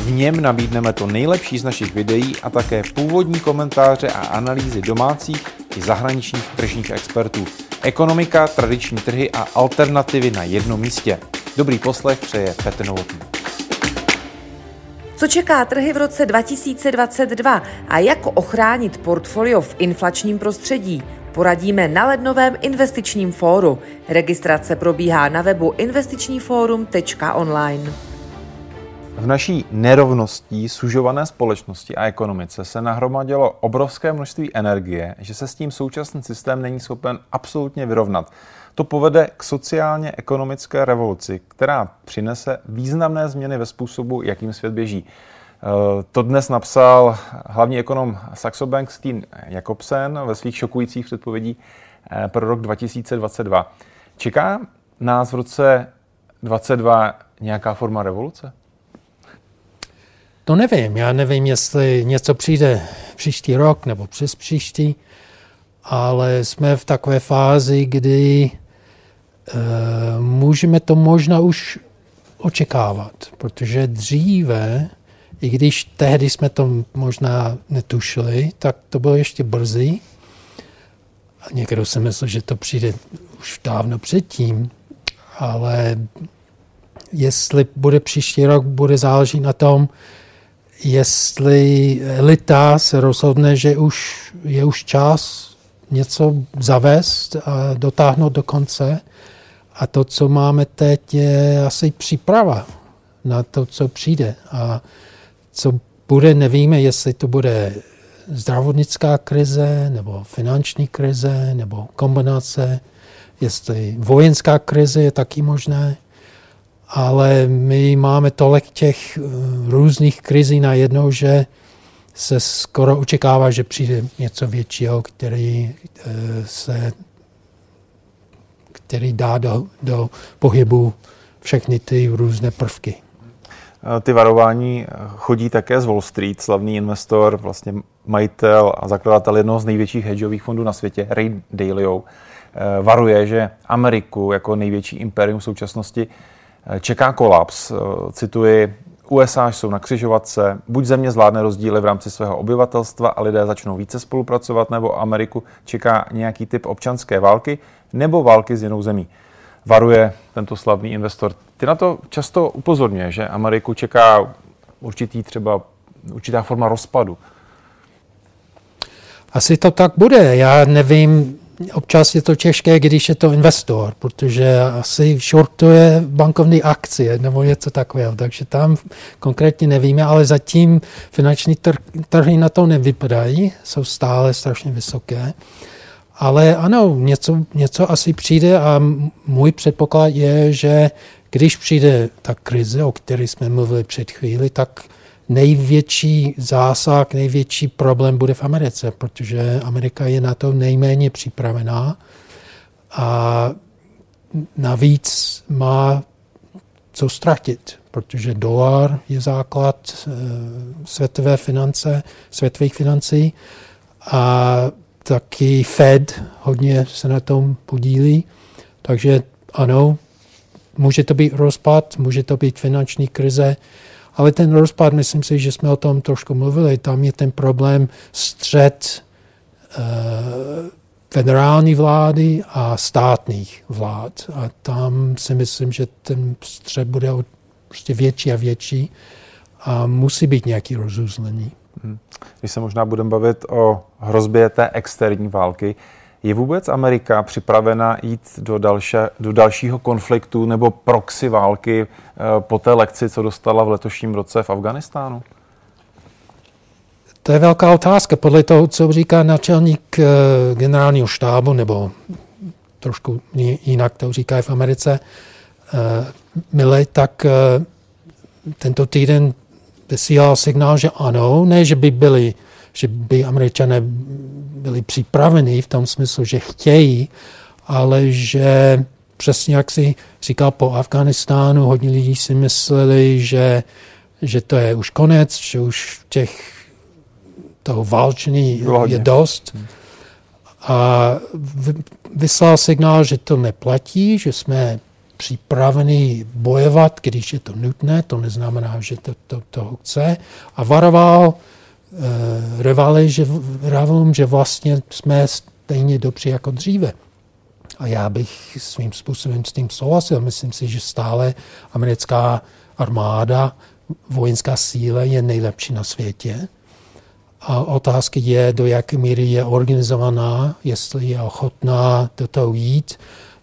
V něm nabídneme to nejlepší z našich videí a také původní komentáře a analýzy domácích i zahraničních tržních expertů. Ekonomika, tradiční trhy a alternativy na jednom místě. Dobrý poslech přeje Petr Novotný. Co čeká trhy v roce 2022 a jak ochránit portfolio v inflačním prostředí? Poradíme na lednovém investičním fóru. Registrace probíhá na webu investičníforum.online. V naší nerovností sužované společnosti a ekonomice se nahromadilo obrovské množství energie, že se s tím současný systém není schopen absolutně vyrovnat. To povede k sociálně-ekonomické revoluci, která přinese významné změny ve způsobu, jakým svět běží. Eh, to dnes napsal hlavní ekonom Saxo Bank Steen Jakobsen ve svých šokujících předpovědí eh, pro rok 2022. Čeká nás v roce 2022 nějaká forma revoluce? To nevím. Já nevím, jestli něco přijde příští rok nebo přes příští, ale jsme v takové fázi, kdy uh, můžeme to možná už očekávat, protože dříve, i když tehdy jsme to možná netušili, tak to bylo ještě brzy. A někdo si myslel, že to přijde už dávno předtím, ale jestli bude příští rok, bude záležet na tom, jestli elita se rozhodne, že už je už čas něco zavést a dotáhnout do konce. A to, co máme teď, je asi příprava na to, co přijde. A co bude, nevíme, jestli to bude zdravotnická krize, nebo finanční krize, nebo kombinace, jestli vojenská krize je taky možné ale my máme tolik těch eh, různých krizí na jednou, že se skoro očekává, že přijde něco většího, který eh, se který dá do, do pohybu všechny ty různé prvky. Eh, ty varování chodí také z Wall Street, slavný investor, vlastně majitel a zakladatel jednoho z největších hedžových fondů na světě, Ray Dalio, varuje, že Ameriku jako největší imperium současnosti čeká kolaps. Cituji, USA jsou na křižovatce, buď země zvládne rozdíly v rámci svého obyvatelstva a lidé začnou více spolupracovat, nebo Ameriku čeká nějaký typ občanské války, nebo války s jinou zemí. Varuje tento slavný investor. Ty na to často upozorňuje, že Ameriku čeká určitý třeba určitá forma rozpadu. Asi to tak bude. Já nevím, občas je to těžké, když je to investor, protože asi shortuje bankovní akcie nebo něco takového, takže tam konkrétně nevíme, ale zatím finanční trhy na to nevypadají, jsou stále strašně vysoké. Ale ano, něco, něco asi přijde a můj předpoklad je, že když přijde ta krize, o které jsme mluvili před chvíli, tak největší zásah, největší problém bude v Americe, protože Amerika je na to nejméně připravená a navíc má co ztratit, protože dolar je základ eh, světové finance, světových financí a taky Fed hodně se na tom podílí. Takže ano, může to být rozpad, může to být finanční krize, ale ten rozpad, myslím si, že jsme o tom trošku mluvili, tam je ten problém střed uh, federální vlády a státních vlád. A tam si myslím, že ten střed bude prostě větší a větší a musí být nějaký rozuzlení. Hmm. Když se možná budeme bavit o hrozbě té externí války, je vůbec Amerika připravena jít do, další, do dalšího konfliktu nebo proxy války eh, po té lekci, co dostala v letošním roce v Afganistánu? To je velká otázka. Podle toho, co říká načelník eh, generálního štábu, nebo trošku jinak to říká v Americe, eh, Mille, tak tento týden vysílal signál, že ano, ne, že by byli že by američané byli připraveni v tom smyslu, že chtějí, ale že přesně jak si říkal po Afganistánu, hodně lidí si mysleli, že, že to je už konec, že už těch toho válčení je dost. A vyslal signál, že to neplatí, že jsme připraveni bojovat, když je to nutné, to neznamená, že to, to, to chce. A varoval e, rivaly, že, rivalům, že vlastně jsme stejně dobří jako dříve. A já bych svým způsobem s tím souhlasil. Myslím si, že stále americká armáda, vojenská síla je nejlepší na světě. A otázka je, do jaké míry je organizovaná, jestli je ochotná do toho jít,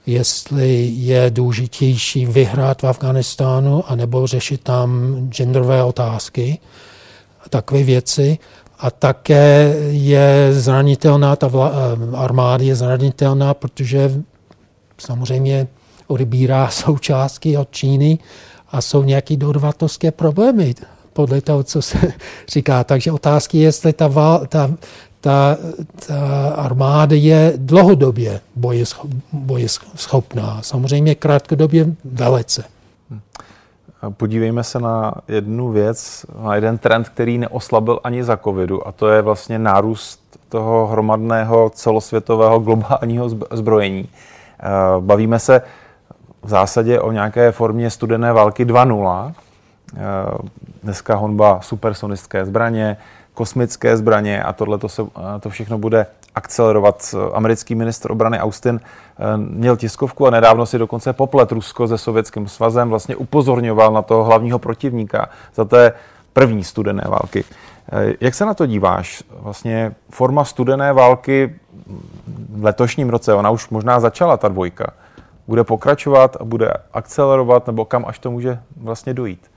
jestli je důležitější vyhrát v Afganistánu, anebo řešit tam genderové otázky, takové věci. A také je zranitelná, ta vla, eh, armáda je zranitelná, protože samozřejmě odebírá součástky od Číny a jsou nějaké dodavatelské problémy podle toho, co se říká. Takže otázky je, jestli ta, ta, ta, ta armáda je dlouhodobě bojeschopná. Samozřejmě krátkodobě velice. Podívejme se na jednu věc, na jeden trend, který neoslabil ani za covidu, a to je vlastně nárůst toho hromadného celosvětového globálního zbrojení. Eh, bavíme se v zásadě o nějaké formě studené války 2.0. Eh, dneska honba supersonické zbraně, kosmické zbraně a tohle to, se, eh, to všechno bude akcelerovat. Americký ministr obrany Austin měl tiskovku a nedávno si dokonce poplet Rusko se Sovětským svazem, vlastně upozorňoval na toho hlavního protivníka za té první studené války. Jak se na to díváš? Vlastně forma studené války v letošním roce, ona už možná začala, ta dvojka, bude pokračovat a bude akcelerovat, nebo kam až to může vlastně dojít?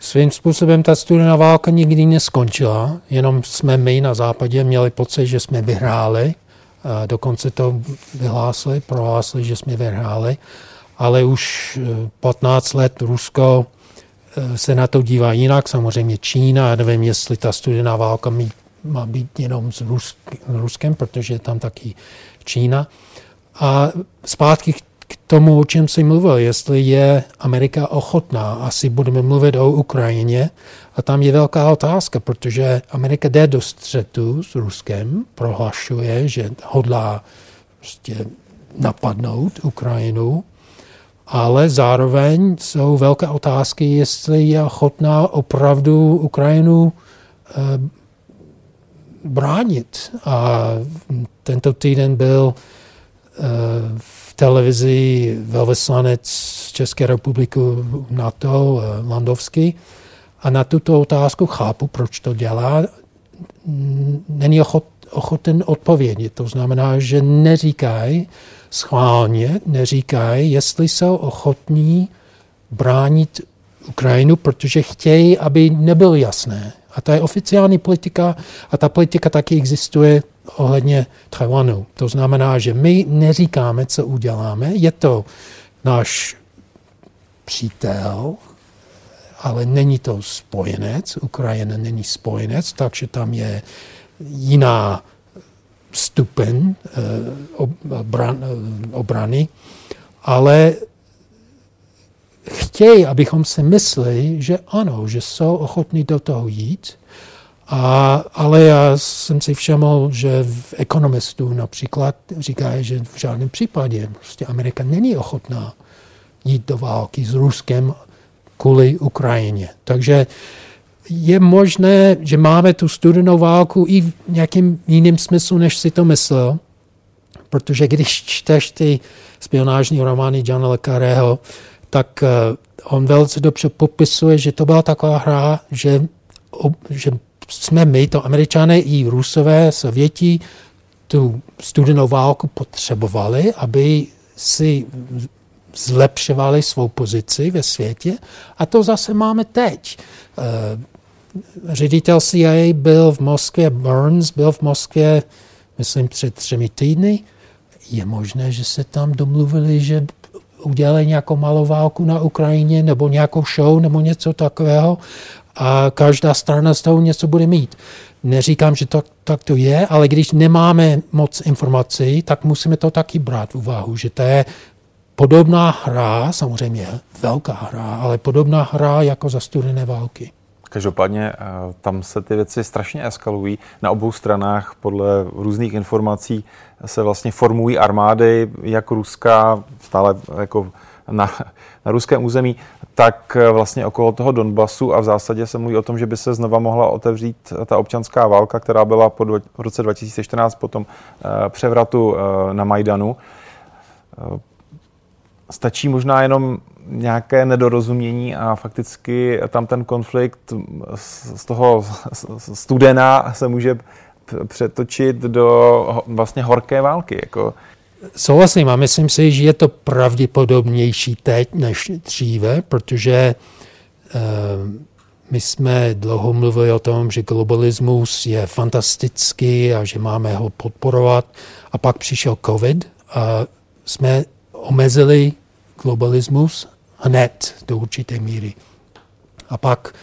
Svým způsobem ta studená válka nikdy neskončila, jenom jsme my na západě měli pocit, že jsme vyhráli, dokonce to vyhlásili, prohlásili, že jsme vyhráli, ale už 15 eh, let Rusko eh, se na to dívá jinak, samozřejmě Čína, já nevím, jestli ta studená válka má být jenom s Ruskem, protože je tam taky Čína. A zpátky k tomu, o čem jsi mluvil, jestli je Amerika ochotná, asi budeme mluvit o Ukrajině, a tam je velká otázka, protože Amerika jde do střetu s Ruskem, prohlašuje, že hodlá prostě napadnout Ukrajinu, ale zároveň jsou velké otázky, jestli je ochotná opravdu Ukrajinu eh, bránit. A tento týden byl eh, v televizi velvyslanec České republiky NATO eh, Landovský a na tuto otázku chápu, proč to dělá. Není ochot, ochoten odpovědět. To znamená, že neříkají schválně, neříkají, jestli jsou ochotní bránit Ukrajinu, protože chtějí, aby nebylo jasné, a to je oficiální politika a ta politika taky existuje ohledně Taiwanu. To znamená, že my neříkáme, co uděláme, je to náš přítel, ale není to spojenec, Ukrajina není spojenec, takže tam je jiná stupeň eh, obrany, ale chtějí, abychom si mysleli, že ano, že jsou ochotní do toho jít, a, ale já jsem si všiml, že v ekonomistů například říkají, že v žádném případě prostě Amerika není ochotná jít do války s Ruskem kvůli Ukrajině. Takže je možné, že máme tu studenou válku i v nějakém jiném smyslu, než si to myslel. Protože když čteš ty spionážní romány Johna Le Carreho, tak eh, on velice dobře popisuje, že to byla taková hra, že, že jsme my, to američané i rusové, sověti, tu studenou válku potřebovali, aby si zlepšovali svou pozici ve světě. A to zase máme teď. Eh, ředitel CIA byl v Moskvě, Burns byl v Moskvě, myslím, před třemi týdny. Je možné, že se tam domluvili, že udělají nějakou malou válku na Ukrajině nebo nějakou show nebo něco takového a každá strana z toho něco bude mít. Neříkám, že to, tak to je, ale když nemáme moc informací, tak musíme to taky brát v úvahu, že to je podobná hra, samozřejmě velká hra, ale podobná hra jako za studené války. Každopádně eh, tam se ty věci strašně eskalují. Na obou stranách podle různých informací se vlastně formují armády, jak ruská, stále jako na, na ruském území, tak eh, vlastně okolo toho Donbasu a v zásadě se mluví o tom, že by se znova mohla otevřít ta občanská válka, která byla po v roce 2014 po tom eh, převratu na Majdanu. Stačí možná jenom nějaké nedorozumění a fakticky tam ten konflikt z toho studená se může přetočit do vlastně horké války. Jako. Souhlasím a myslím si, že je to pravděpodobnější teď než dříve, protože uh, my jsme dlouho mluvili o tom, že globalismus je fantastický a že máme ho podporovat. A pak přišel COVID a jsme omezili globalismus hned do určité míry. A pak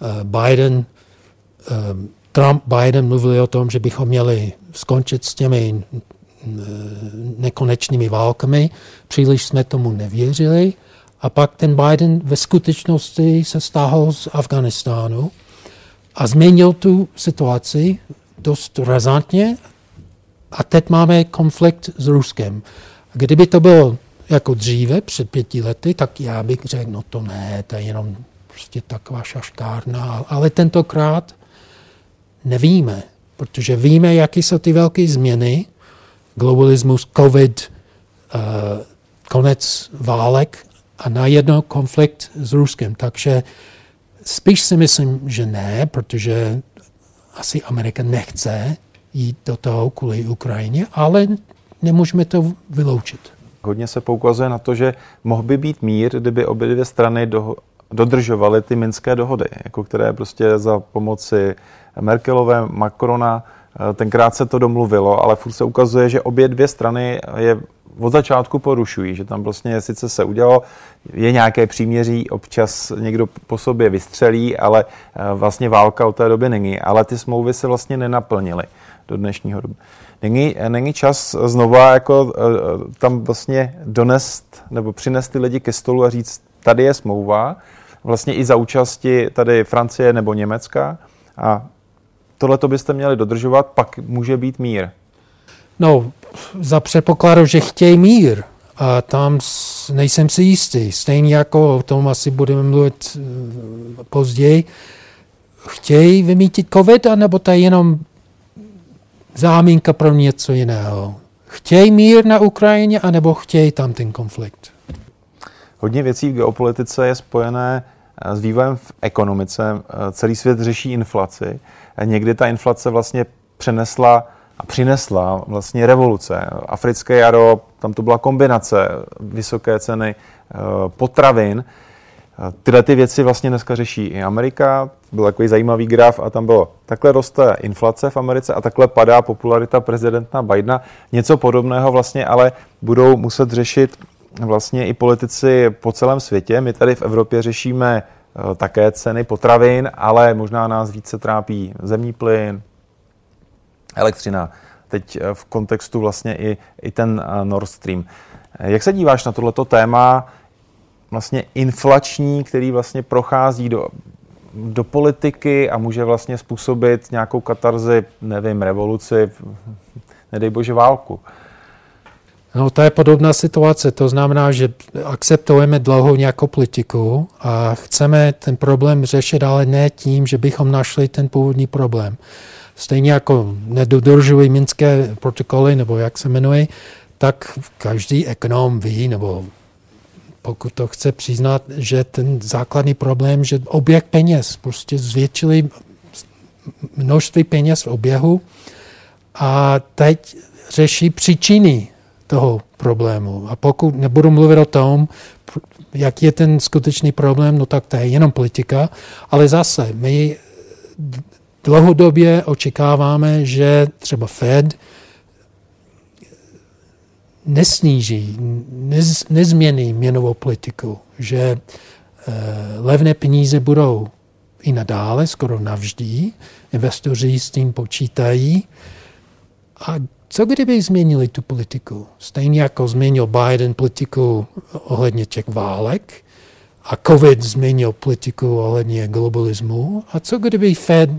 uh, Biden, um, Trump, Biden mluvili o tom, že bychom měli skončit s těmi nekonečnými válkami. Příliš jsme tomu nevěřili. A pak ten Biden ve skutečnosti se stáhl z Afganistánu a změnil tu situaci dost razantně. A teď máme konflikt s Ruskem. Kdyby to bylo jako dříve, před pěti lety, tak já bych řekl, no to ne, to je jenom prostě taková šaškárna. Ale tentokrát nevíme, protože víme, jaké jsou ty velké změny, globalismus, covid, uh, konec válek a najednou konflikt s Ruskem. Takže spíš si myslím, že ne, protože asi Amerika nechce jít do toho kvůli Ukrajině, ale nemůžeme to vyloučit. Hodně se poukazuje na to, že mohl by být mír, kdyby obě dvě strany do, dodržovaly ty minské dohody, jako které prostě za pomoci Merkelové, Macrona, eh, tenkrát se to domluvilo, ale furt se ukazuje, že obě dvě strany je od začátku porušují, že tam vlastně sice se udělalo, je nějaké příměří, občas někdo po sobě vystřelí, ale eh, vlastně válka od té doby není, ale ty smlouvy se vlastně nenaplnily do dnešního doby. Není, není čas znova jako eh, tam vlastně donést nebo přinést ty lidi ke stolu a říct, tady je smlouva, vlastně i za účasti tady Francie nebo Německa a tohle to byste měli dodržovat, pak může být mír. No, za předpokladu, že chtějí mír. A tam nejsem si jistý. Stejně jako o tom asi budeme mluvit eh, později. Chtějí vymítit covid, anebo to je jenom zámínka pro něco jiného. Chtějí mír na Ukrajině, anebo chtějí tam ten konflikt? Hodně věcí v geopolitice je spojené s vývojem v ekonomice. Eh, celý svět řeší inflaci. Někdy ta inflace vlastně přenesla a přinesla vlastně revoluce. Africké jaro, tam to byla kombinace vysoké ceny eh, potravin, Tyhle ty věci vlastně dneska řeší i Amerika. Byl takový zajímavý graf a tam bylo, takhle roste inflace v Americe a takhle padá popularita prezidenta Bidena. Něco podobného vlastně ale budou muset řešit vlastně i politici po celém světě. My tady v Evropě řešíme eh, také ceny potravin, ale možná nás více trápí zemní plyn, elektřina. Teď eh, v kontextu vlastně i, i ten eh, Nord Stream. Jak se díváš na tohleto téma? vlastně inflační, který vlastně prochází do, do politiky a může vlastně způsobit nějakou katarzi, nevím, revoluci, nedej bože válku. No, to je podobná situace. To znamená, že akceptujeme dlouho nějakou politiku a chceme ten problém řešit, ale ne tím, že bychom našli ten původní problém. Stejně jako nedodržují minské protokoly, nebo jak se jmenuje, tak každý ekonom ví, nebo pokud to chce přiznat, že ten základní problém, že oběh peněz, prostě zvětšili množství peněz v oběhu a teď řeší příčiny toho problému. A pokud nebudu mluvit o tom, jak je ten skutečný problém, no tak to je jenom politika, ale zase my dlouhodobě očekáváme, že třeba Fed nesníží, nez, nezmění měnovou politiku, že eh, levné peníze budou i nadále, skoro navždy. Investoři s tím počítají. A co kdyby změnili tu politiku? Stejně jako změnil Biden politiku ohledně těch válek a COVID změnil politiku ohledně globalismu. A co kdyby Fed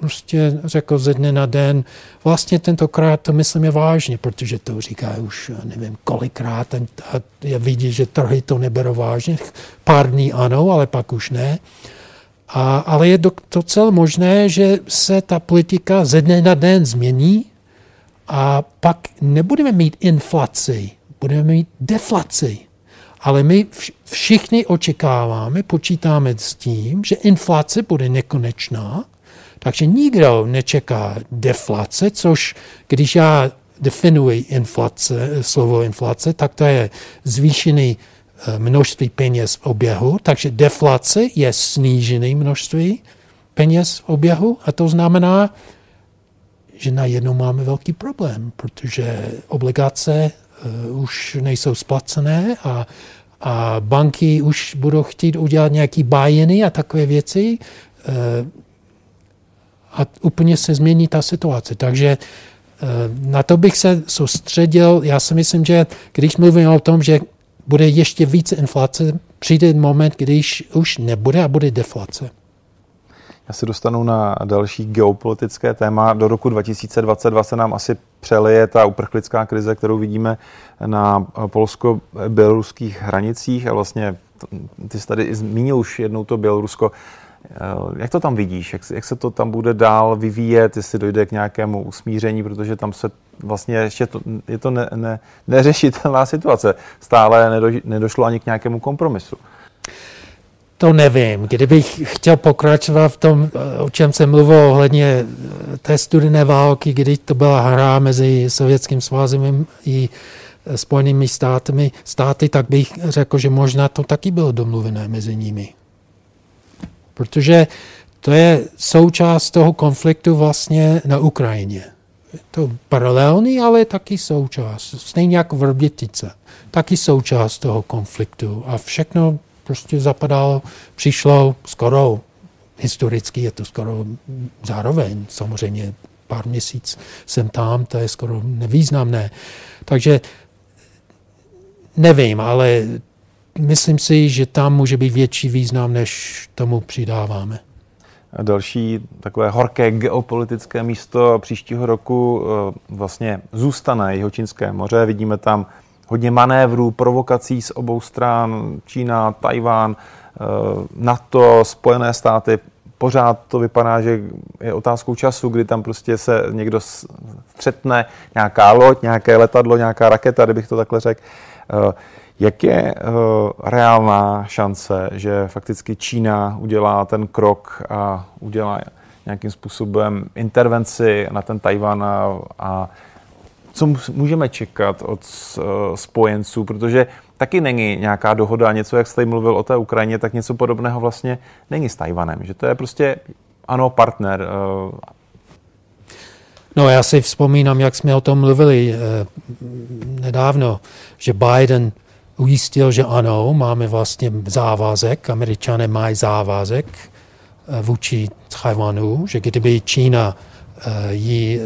prostě řekl ze dne na den, vlastně tentokrát to myslíme vážně, protože to říká už nevím kolikrát a je vidí, že trhy to neberou vážně. Pár dní ano, ale pak už ne. A, ale je docela možné, že se ta politika ze dne na den změní a pak nebudeme mít inflaci, budeme mít deflaci. Ale my všichni očekáváme, počítáme s tím, že inflace bude nekonečná, takže nikdo nečeká deflace, což když já definuji inflace, slovo inflace, tak to je zvýšený eh, množství peněz v oběhu, takže deflace je snížené množství peněz v oběhu a to znamená, že najednou máme velký problém, protože obligace uh, už nejsou splacené a, a banky už budou chtít udělat nějaký bajiny a takové věci uh, a úplně se změní ta situace. Takže uh, na to bych se soustředil. Já si myslím, že když mluvím o tom, že bude ještě více inflace, přijde moment, když už nebude a bude deflace. Se dostanu na další geopolitické téma. Do roku 2022 se nám asi přelije ta uprchlická krize, kterou vidíme na polsko-běloruských hranicích a vlastně ty jsi tady zmínil už jednou to Bělorusko. Jak to tam vidíš? Jak, jak se to tam bude dál vyvíjet, jestli dojde k nějakému usmíření, protože tam se vlastně ještě to, je to ne, ne, neřešitelná situace. Stále nedo, nedošlo ani k nějakému kompromisu to nevím. Kdybych chtěl pokračovat v tom, o čem jsem mluvil ohledně eh, té studené války, kdy to byla hra mezi Sovětským svazem i eh, Spojenými státy, státy, tak bych řekl, že možná to taky bylo domluvené mezi nimi. Protože to je součást toho konfliktu vlastně na Ukrajině. Je to paralelní, ale taky součást. Stejně jako v Rbětice. Taky součást toho konfliktu. A všechno prostě zapadalo, přišlo skoro, historicky je to skoro zároveň, samozřejmě pár měsíc jsem tam, to je skoro nevýznamné. Takže nevím, ale myslím si, že tam může být větší význam, než tomu přidáváme. A další takové horké geopolitické místo příštího roku eh, vlastně zůstane Jihočínské moře. Vidíme tam hodně manévrů, provokací z obou stran, Čína, Tajván, eh, NATO, Spojené státy. Pořád to vypadá, že je otázkou času, kdy tam prostě se někdo střetne, nějaká loď, nějaké letadlo, nějaká raketa, kdybych to takhle řekl. Eh, jak je eh, reálná šance, že fakticky Čína udělá ten krok a udělá nějakým způsobem intervenci na ten Tajvan a, a co můžeme čekat od eh, spojenců, protože taky není nějaká dohoda, něco, jak jste mluvil o té Ukrajině, tak něco podobného vlastně není s Tajvanem, že to je prostě, ano, partner. Eh. No já si vzpomínám, jak jsme o tom mluvili eh, nedávno, že Biden ujistil, že ano, máme vlastně závazek, američané mají závazek vůči Tajvanu, že kdyby Čína jí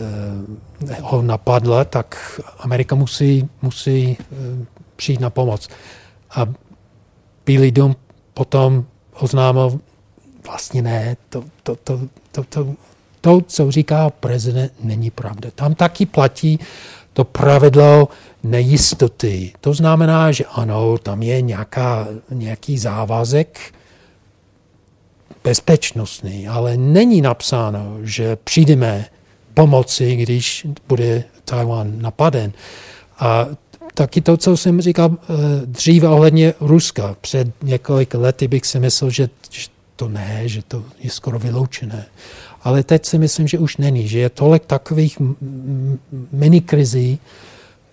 ho napadla, tak Amerika musí, musí eh, přijít na pomoc. A Bílý dům potom oznámil, vlastně ne, to, to, to, to, to, to, co říká prezident, není pravda. Tam taky platí to pravidlo nejistoty. To znamená, že ano, tam je nějaká, nějaký závazek bezpečnostný, ale není napsáno, že přijdeme pomoci, když bude Taiwan napaden. A taky to, co jsem říkal eh, dříve ohledně Ruska. Před několik lety bych si myslel, že to ne, že to je skoro vyloučené. Ale teď si myslím, že už není, že je tolik takových minikrizí,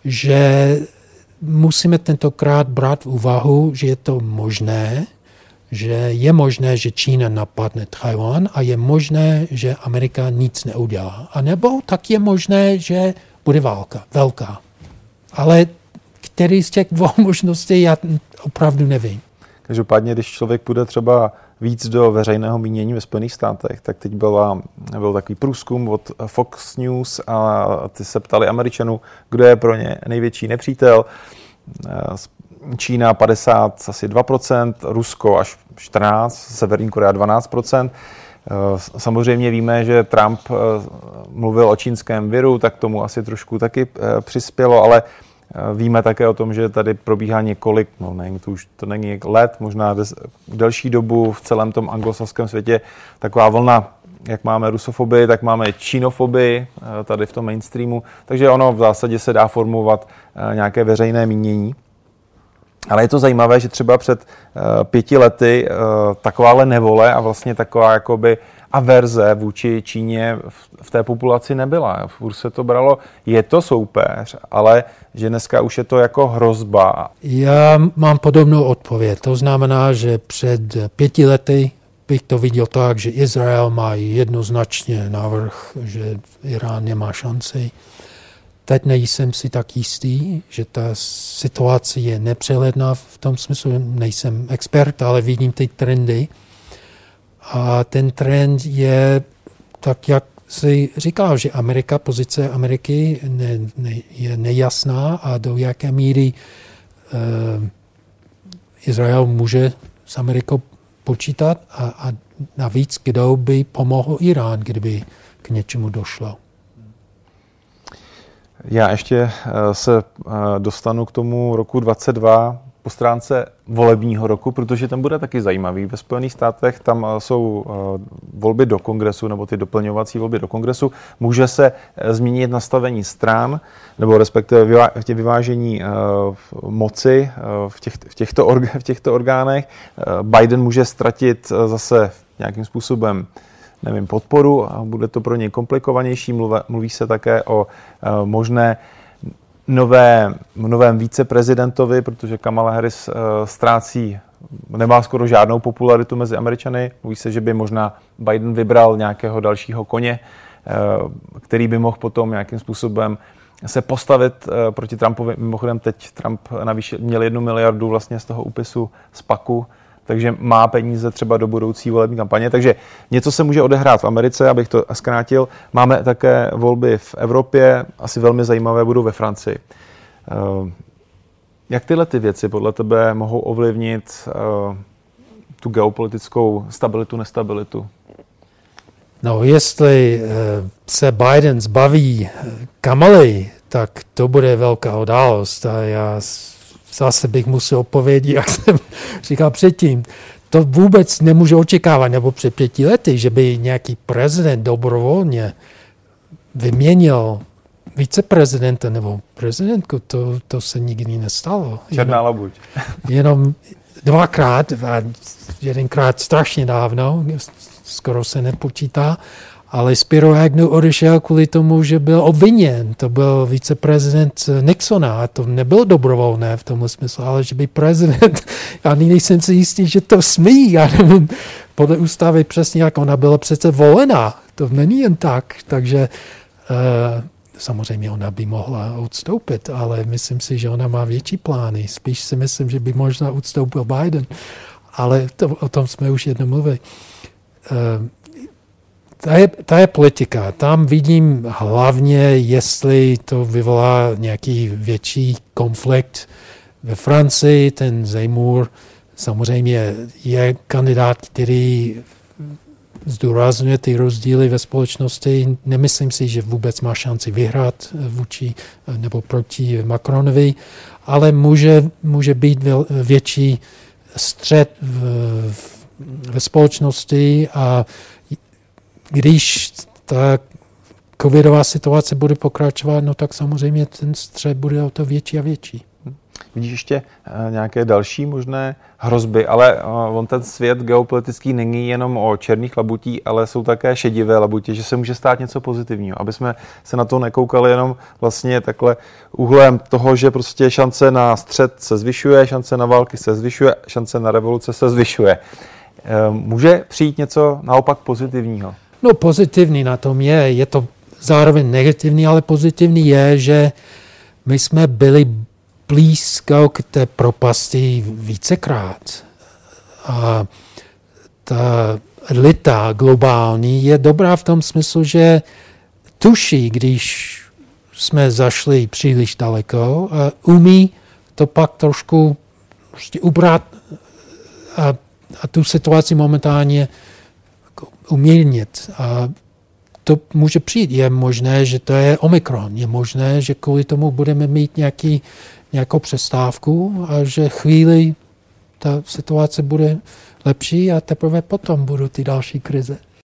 že musíme tentokrát brát v úvahu, že je to možné, že je možné, že Čína napadne Taiwan a je možné, že Amerika nic neudělá. A nebo tak je možné, že bude válka, velká. Ale který z těch dvou možností já opravdu nevím. Každopádně, když člověk půjde třeba víc do veřejného mínění ve Spojených státech, tak teď byla, byl takový průzkum od Fox News a ty se ptali Američanů, kdo je pro ně největší nepřítel. Čína 50, asi 2%, Rusko až 14, Severní Korea 12%. Samozřejmě víme, že Trump eh, mluvil o čínském viru, tak tomu asi trošku taky eh, přispělo, ale Eh, víme také o tom, že tady probíhá několik, no nevím, to už to není let, možná des, delší dobu v celém tom anglosaském světě taková vlna, jak máme rusofobii, tak máme čínofobii eh, tady v tom mainstreamu, takže ono v zásadě se dá formovat eh, nějaké veřejné mínění. Ale je to zajímavé, že třeba před pěti lety takováhle nevole a vlastně taková jakoby averze vůči Číně v té populaci nebyla. Furt se to bralo, je to soupeř, ale že dneska už je to jako hrozba. Já mám podobnou odpověď. To znamená, že před pěti lety bych to viděl tak, že Izrael má jednoznačně návrh, že Irán nemá šanci. Teď nejsem si tak jistý, že ta situace je nepřehledná v tom smyslu, nejsem expert, ale vidím ty trendy. A ten trend je tak, jak si říkal, že Amerika, pozice Ameriky ne, ne, je nejasná a do jaké míry uh, Izrael může s Amerikou počítat a, a navíc, kdo by pomohl Irán, kdyby k něčemu došlo. Já ještě eh, se eh, dostanu k tomu roku 22 po stránce volebního roku, protože ten bude taky zajímavý. Ve Spojených státech tam eh, jsou volby do kongresu nebo ty doplňovací volby do kongresu. Může se změnit nastavení stran nebo respektive vyvážení moci v, těch, v, těchto, v těchto orgánech. Biden může ztratit zase nějakým způsobem nevím, podporu a bude to pro něj komplikovanější. Mluví, mluví se také o možné nové, novém víceprezidentovi, protože Kamala Harris uh, ztrácí, nemá skoro žádnou popularitu mezi Američany. Mluví se, že by možná Biden vybral nějakého dalšího koně, uh, který by mohl potom nějakým způsobem se postavit uh, proti Trumpovi. Mimochodem teď Trump navýšil, měl jednu miliardu vlastně z toho úpisu z paku, takže má peníze třeba do budoucí volební kampaně. Takže něco se může odehrát v Americe, abych to zkrátil. Máme také volby v Evropě, asi velmi zajímavé budou ve Francii. Eh, jak tyhle ty věci podle tebe mohou ovlivnit eh, tu geopolitickou stabilitu, nestabilitu? No, jestli eh, se Biden zbaví Kamaly, tak to bude velká událost. A já zase bych musel odpovědět, jak jsem říkal předtím. To vůbec nemůžu očekávat, nebo před pěti lety, že by nějaký prezident dobrovolně vyměnil viceprezidenta nebo prezidentku, to, to se nikdy nestalo. Černá labuť. Jenom dvakrát, a jedenkrát strašně dávno, skoro se nepočítá, ale Spiro Agnew odešel kvůli tomu, že byl obviněn. To byl viceprezident Nixona a to nebylo dobrovolné v tomhle smyslu, ale že by prezident, já nejsem si jistý, že to smí, já nevím, podle ústavy přesně jak ona byla přece volená. To není jen tak, takže uh, samozřejmě ona by mohla odstoupit, ale myslím si, že ona má větší plány. Spíš si myslím, že by možná odstoupil Biden, ale to, o tom jsme už jednou mluvili. Uh, ta je, ta je politika. Tam vidím hlavně, jestli to vyvolá nějaký větší konflikt. Ve Francii ten Zemmour samozřejmě je kandidát, který zdůrazňuje ty rozdíly ve společnosti. Nemyslím si, že vůbec má šanci vyhrát vůči nebo proti Macronovi, ale může, může být větší střed v, ve společnosti a když ta covidová situace bude pokračovat, no tak samozřejmě ten střed bude o to větší a větší. Vidíš ještě eh, nějaké další možné hrozby, ale eh, on ten svět geopolitický není jenom o černých labutí, ale jsou také šedivé labutě, že se může stát něco pozitivního, aby jsme se na to nekoukali jenom vlastně takhle úhlem toho, že prostě šance na střed se zvyšuje, šance na války se zvyšuje, šance na revoluce se zvyšuje. Eh, může přijít něco naopak pozitivního? No pozitivní na tom je, je to zároveň negativní, ale pozitivní je, že my jsme byli blízko k té propasti vícekrát. a ta elita globální je dobrá v tom smyslu, že tuší, když jsme zašli příliš daleko a umí to pak trošku prostě ubrat a, a tu situaci momentálně umírnit. A to může přijít. Je možné, že to je Omikron. Je možné, že kvůli tomu budeme mít nějaký, nějakou přestávku a že chvíli ta situace bude lepší a teprve potom budou ty další krize.